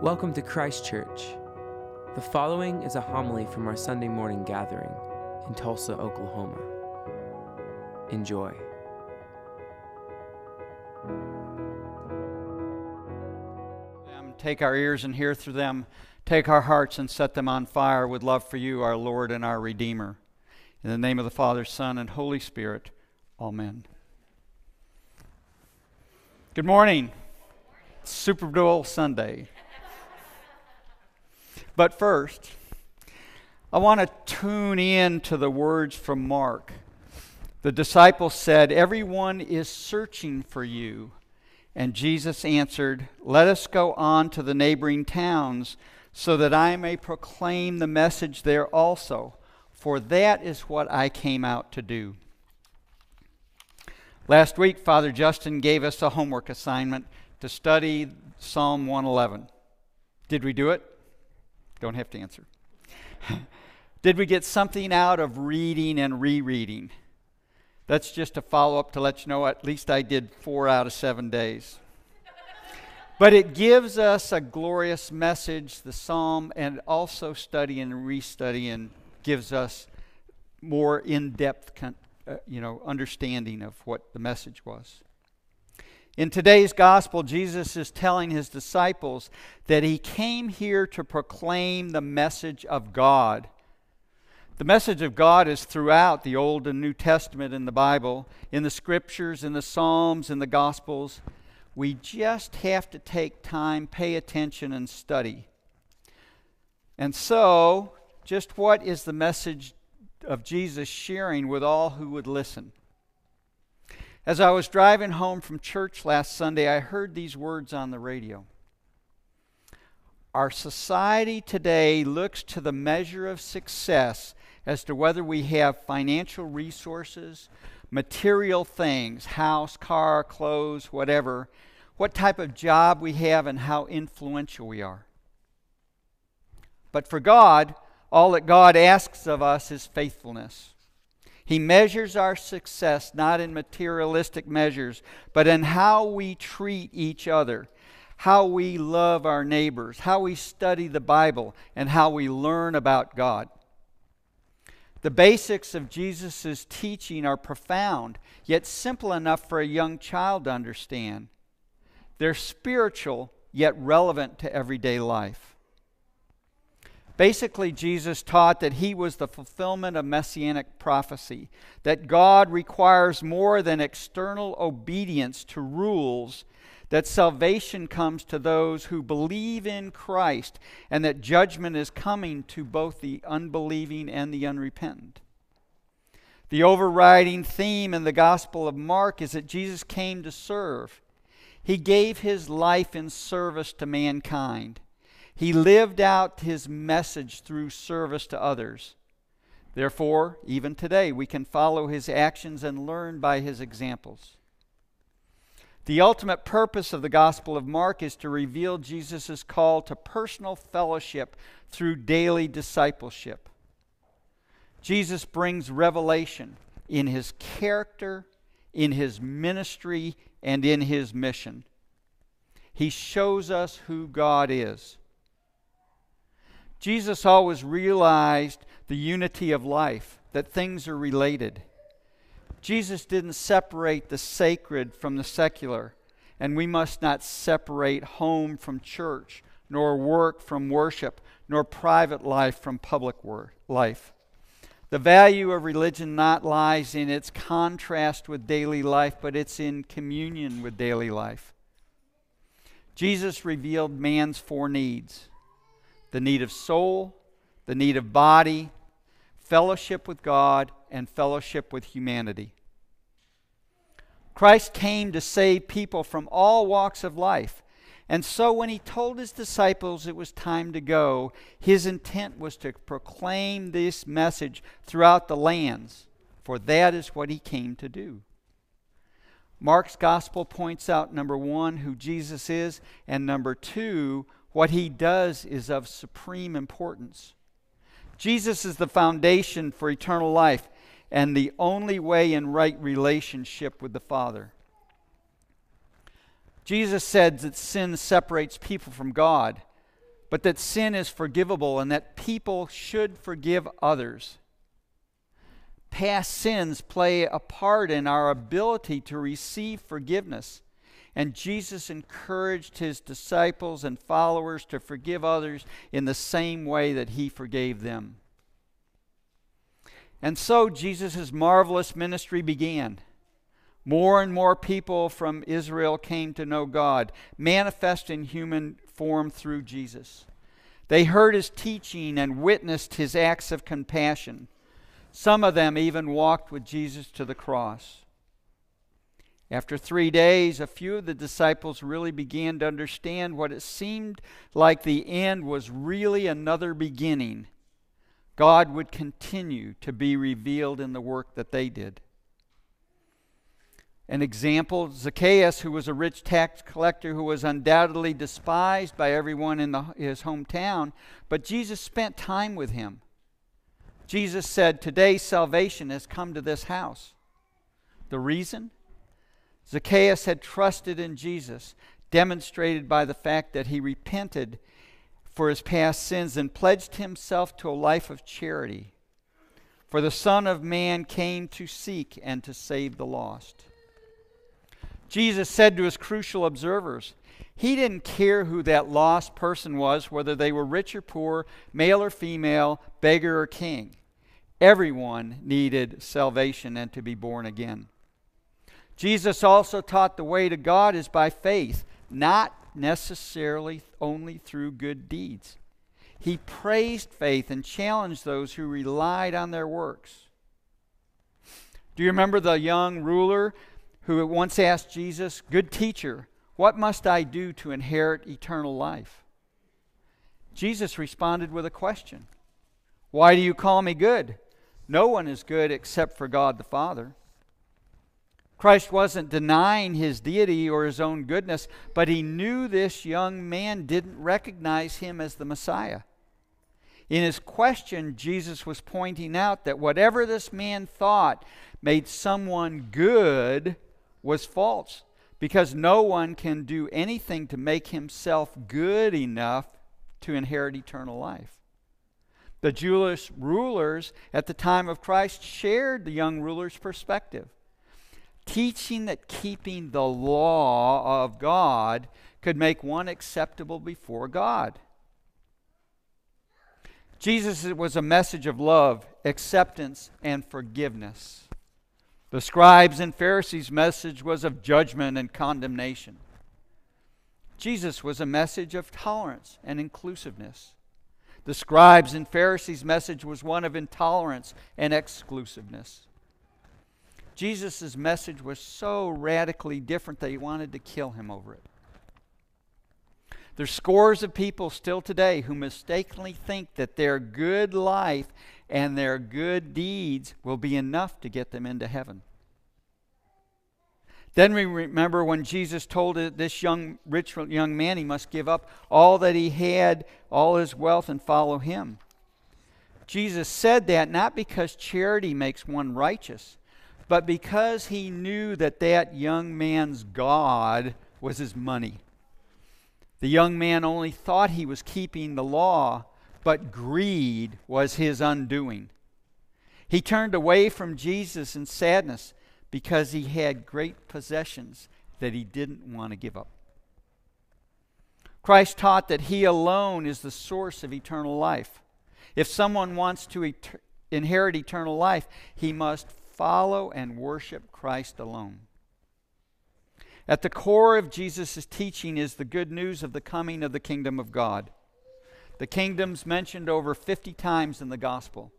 Welcome to Christ Church. The following is a homily from our Sunday morning gathering in Tulsa, Oklahoma. Enjoy. take our ears and hear through them, take our hearts and set them on fire with love for you, our Lord and our Redeemer. In the name of the Father, Son, and Holy Spirit, Amen. Good morning. Super Bowl Sunday. But first, I want to tune in to the words from Mark. The disciples said, Everyone is searching for you. And Jesus answered, Let us go on to the neighboring towns, so that I may proclaim the message there also, for that is what I came out to do. Last week, Father Justin gave us a homework assignment to study Psalm 111. Did we do it? Don't have to answer. Did we get something out of reading and rereading? That's just a follow up to let you know at least I did four out of seven days. but it gives us a glorious message, the psalm, and also study and restudy and gives us more in depth uh, you know, understanding of what the message was. In today's gospel, Jesus is telling his disciples that he came here to proclaim the message of God. The message of God is throughout the Old and New Testament in the Bible, in the scriptures, in the Psalms, in the Gospels. We just have to take time, pay attention, and study. And so, just what is the message of Jesus sharing with all who would listen? As I was driving home from church last Sunday, I heard these words on the radio. Our society today looks to the measure of success as to whether we have financial resources, material things, house, car, clothes, whatever, what type of job we have, and how influential we are. But for God, all that God asks of us is faithfulness. He measures our success not in materialistic measures, but in how we treat each other, how we love our neighbors, how we study the Bible, and how we learn about God. The basics of Jesus' teaching are profound, yet simple enough for a young child to understand. They're spiritual, yet relevant to everyday life. Basically, Jesus taught that he was the fulfillment of messianic prophecy, that God requires more than external obedience to rules, that salvation comes to those who believe in Christ, and that judgment is coming to both the unbelieving and the unrepentant. The overriding theme in the Gospel of Mark is that Jesus came to serve. He gave his life in service to mankind. He lived out his message through service to others. Therefore, even today, we can follow his actions and learn by his examples. The ultimate purpose of the Gospel of Mark is to reveal Jesus' call to personal fellowship through daily discipleship. Jesus brings revelation in his character, in his ministry, and in his mission. He shows us who God is. Jesus always realized the unity of life, that things are related. Jesus didn't separate the sacred from the secular, and we must not separate home from church, nor work from worship, nor private life from public life. The value of religion not lies in its contrast with daily life, but it's in communion with daily life. Jesus revealed man's four needs the need of soul, the need of body, fellowship with God, and fellowship with humanity. Christ came to save people from all walks of life. And so when he told his disciples it was time to go, his intent was to proclaim this message throughout the lands, for that is what he came to do. Mark's gospel points out number one, who Jesus is, and number two, what he does is of supreme importance. Jesus is the foundation for eternal life and the only way in right relationship with the Father. Jesus said that sin separates people from God, but that sin is forgivable and that people should forgive others. Past sins play a part in our ability to receive forgiveness. And Jesus encouraged his disciples and followers to forgive others in the same way that he forgave them. And so Jesus' marvelous ministry began. More and more people from Israel came to know God, manifest in human form through Jesus. They heard his teaching and witnessed his acts of compassion. Some of them even walked with Jesus to the cross. After three days, a few of the disciples really began to understand what it seemed like the end was really another beginning. God would continue to be revealed in the work that they did. An example Zacchaeus, who was a rich tax collector who was undoubtedly despised by everyone in the, his hometown, but Jesus spent time with him. Jesus said, Today salvation has come to this house. The reason? Zacchaeus had trusted in Jesus, demonstrated by the fact that he repented for his past sins and pledged himself to a life of charity. For the Son of Man came to seek and to save the lost. Jesus said to his crucial observers, he didn't care who that lost person was, whether they were rich or poor, male or female, beggar or king. Everyone needed salvation and to be born again. Jesus also taught the way to God is by faith, not necessarily only through good deeds. He praised faith and challenged those who relied on their works. Do you remember the young ruler who once asked Jesus, Good teacher, what must I do to inherit eternal life? Jesus responded with a question Why do you call me good? No one is good except for God the Father. Christ wasn't denying his deity or his own goodness, but he knew this young man didn't recognize him as the Messiah. In his question, Jesus was pointing out that whatever this man thought made someone good was false because no one can do anything to make himself good enough to inherit eternal life. The Jewish rulers at the time of Christ shared the young ruler's perspective, teaching that keeping the law of God could make one acceptable before God. Jesus was a message of love, acceptance, and forgiveness. The scribes and Pharisees' message was of judgment and condemnation. Jesus was a message of tolerance and inclusiveness. The scribes and Pharisees' message was one of intolerance and exclusiveness. Jesus' message was so radically different that he wanted to kill him over it. There's scores of people still today who mistakenly think that their good life and their good deeds will be enough to get them into heaven. Then we remember when Jesus told this young, rich young man he must give up all that he had, all his wealth, and follow him. Jesus said that not because charity makes one righteous, but because he knew that that young man's God was his money. The young man only thought he was keeping the law, but greed was his undoing. He turned away from Jesus in sadness because he had great possessions that he didn't want to give up. Christ taught that he alone is the source of eternal life. If someone wants to et- inherit eternal life, he must follow and worship Christ alone. At the core of Jesus' teaching is the good news of the coming of the kingdom of God. The kingdom's mentioned over 50 times in the gospel,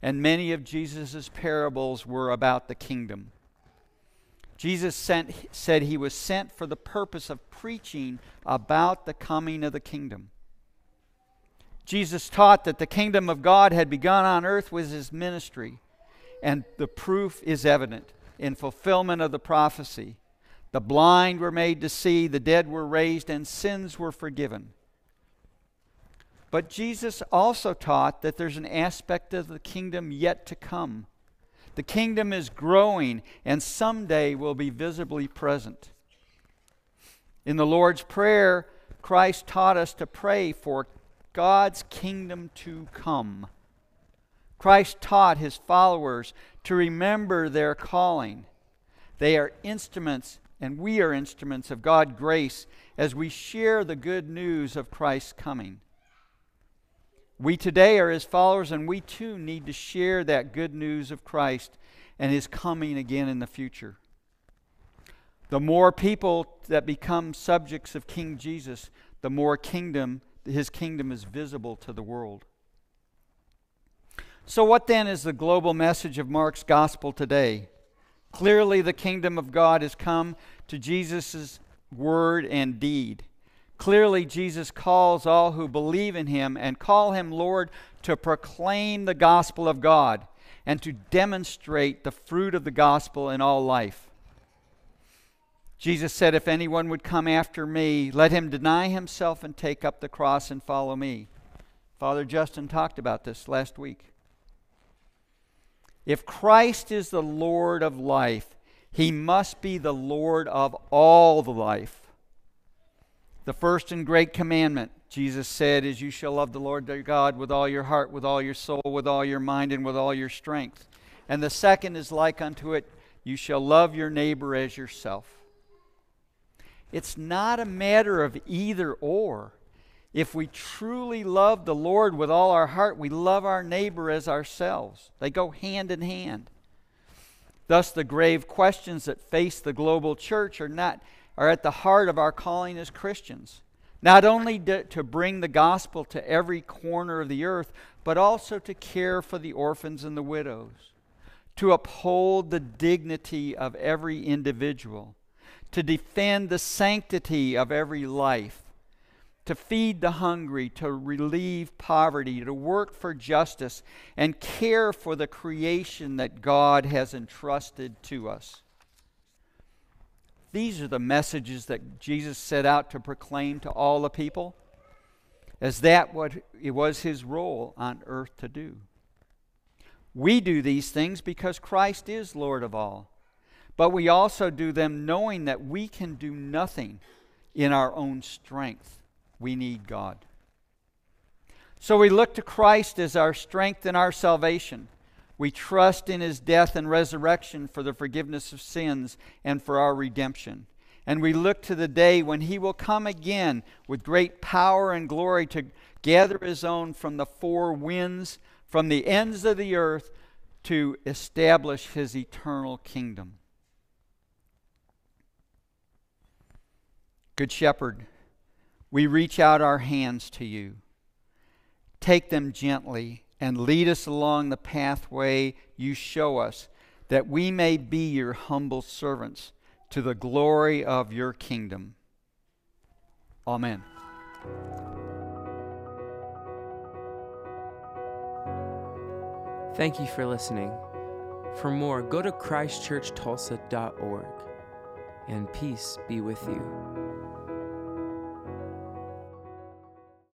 and many of Jesus' parables were about the kingdom. Jesus sent, said he was sent for the purpose of preaching about the coming of the kingdom. Jesus taught that the kingdom of God had begun on earth with his ministry, and the proof is evident in fulfillment of the prophecy. The blind were made to see, the dead were raised, and sins were forgiven. But Jesus also taught that there's an aspect of the kingdom yet to come. The kingdom is growing and someday will be visibly present. In the Lord's Prayer, Christ taught us to pray for God's kingdom to come. Christ taught his followers to remember their calling. They are instruments, and we are instruments of God's grace as we share the good news of Christ's coming. We today are his followers, and we too need to share that good news of Christ and his coming again in the future. The more people that become subjects of King Jesus, the more kingdom his kingdom is visible to the world. So what then is the global message of Mark's gospel today? Clearly the kingdom of God has come to Jesus' word and deed. Clearly, Jesus calls all who believe in him and call him Lord to proclaim the gospel of God and to demonstrate the fruit of the gospel in all life. Jesus said, If anyone would come after me, let him deny himself and take up the cross and follow me. Father Justin talked about this last week. If Christ is the Lord of life, he must be the Lord of all the life. The first and great commandment, Jesus said, is you shall love the Lord your God with all your heart, with all your soul, with all your mind, and with all your strength. And the second is like unto it, you shall love your neighbor as yourself. It's not a matter of either or. If we truly love the Lord with all our heart, we love our neighbor as ourselves. They go hand in hand. Thus, the grave questions that face the global church are not are at the heart of our calling as Christians. Not only to bring the gospel to every corner of the earth, but also to care for the orphans and the widows, to uphold the dignity of every individual, to defend the sanctity of every life, to feed the hungry, to relieve poverty, to work for justice, and care for the creation that God has entrusted to us. These are the messages that Jesus set out to proclaim to all the people, as that what it was his role on earth to do. We do these things because Christ is Lord of all. But we also do them knowing that we can do nothing in our own strength. We need God. So we look to Christ as our strength and our salvation. We trust in his death and resurrection for the forgiveness of sins and for our redemption. And we look to the day when he will come again with great power and glory to gather his own from the four winds, from the ends of the earth, to establish his eternal kingdom. Good Shepherd, we reach out our hands to you. Take them gently and lead us along the pathway you show us, that we may be your humble servants to the glory of your kingdom. Amen. Thank you for listening. For more, go to ChristchurchTulsa.org, and peace be with you.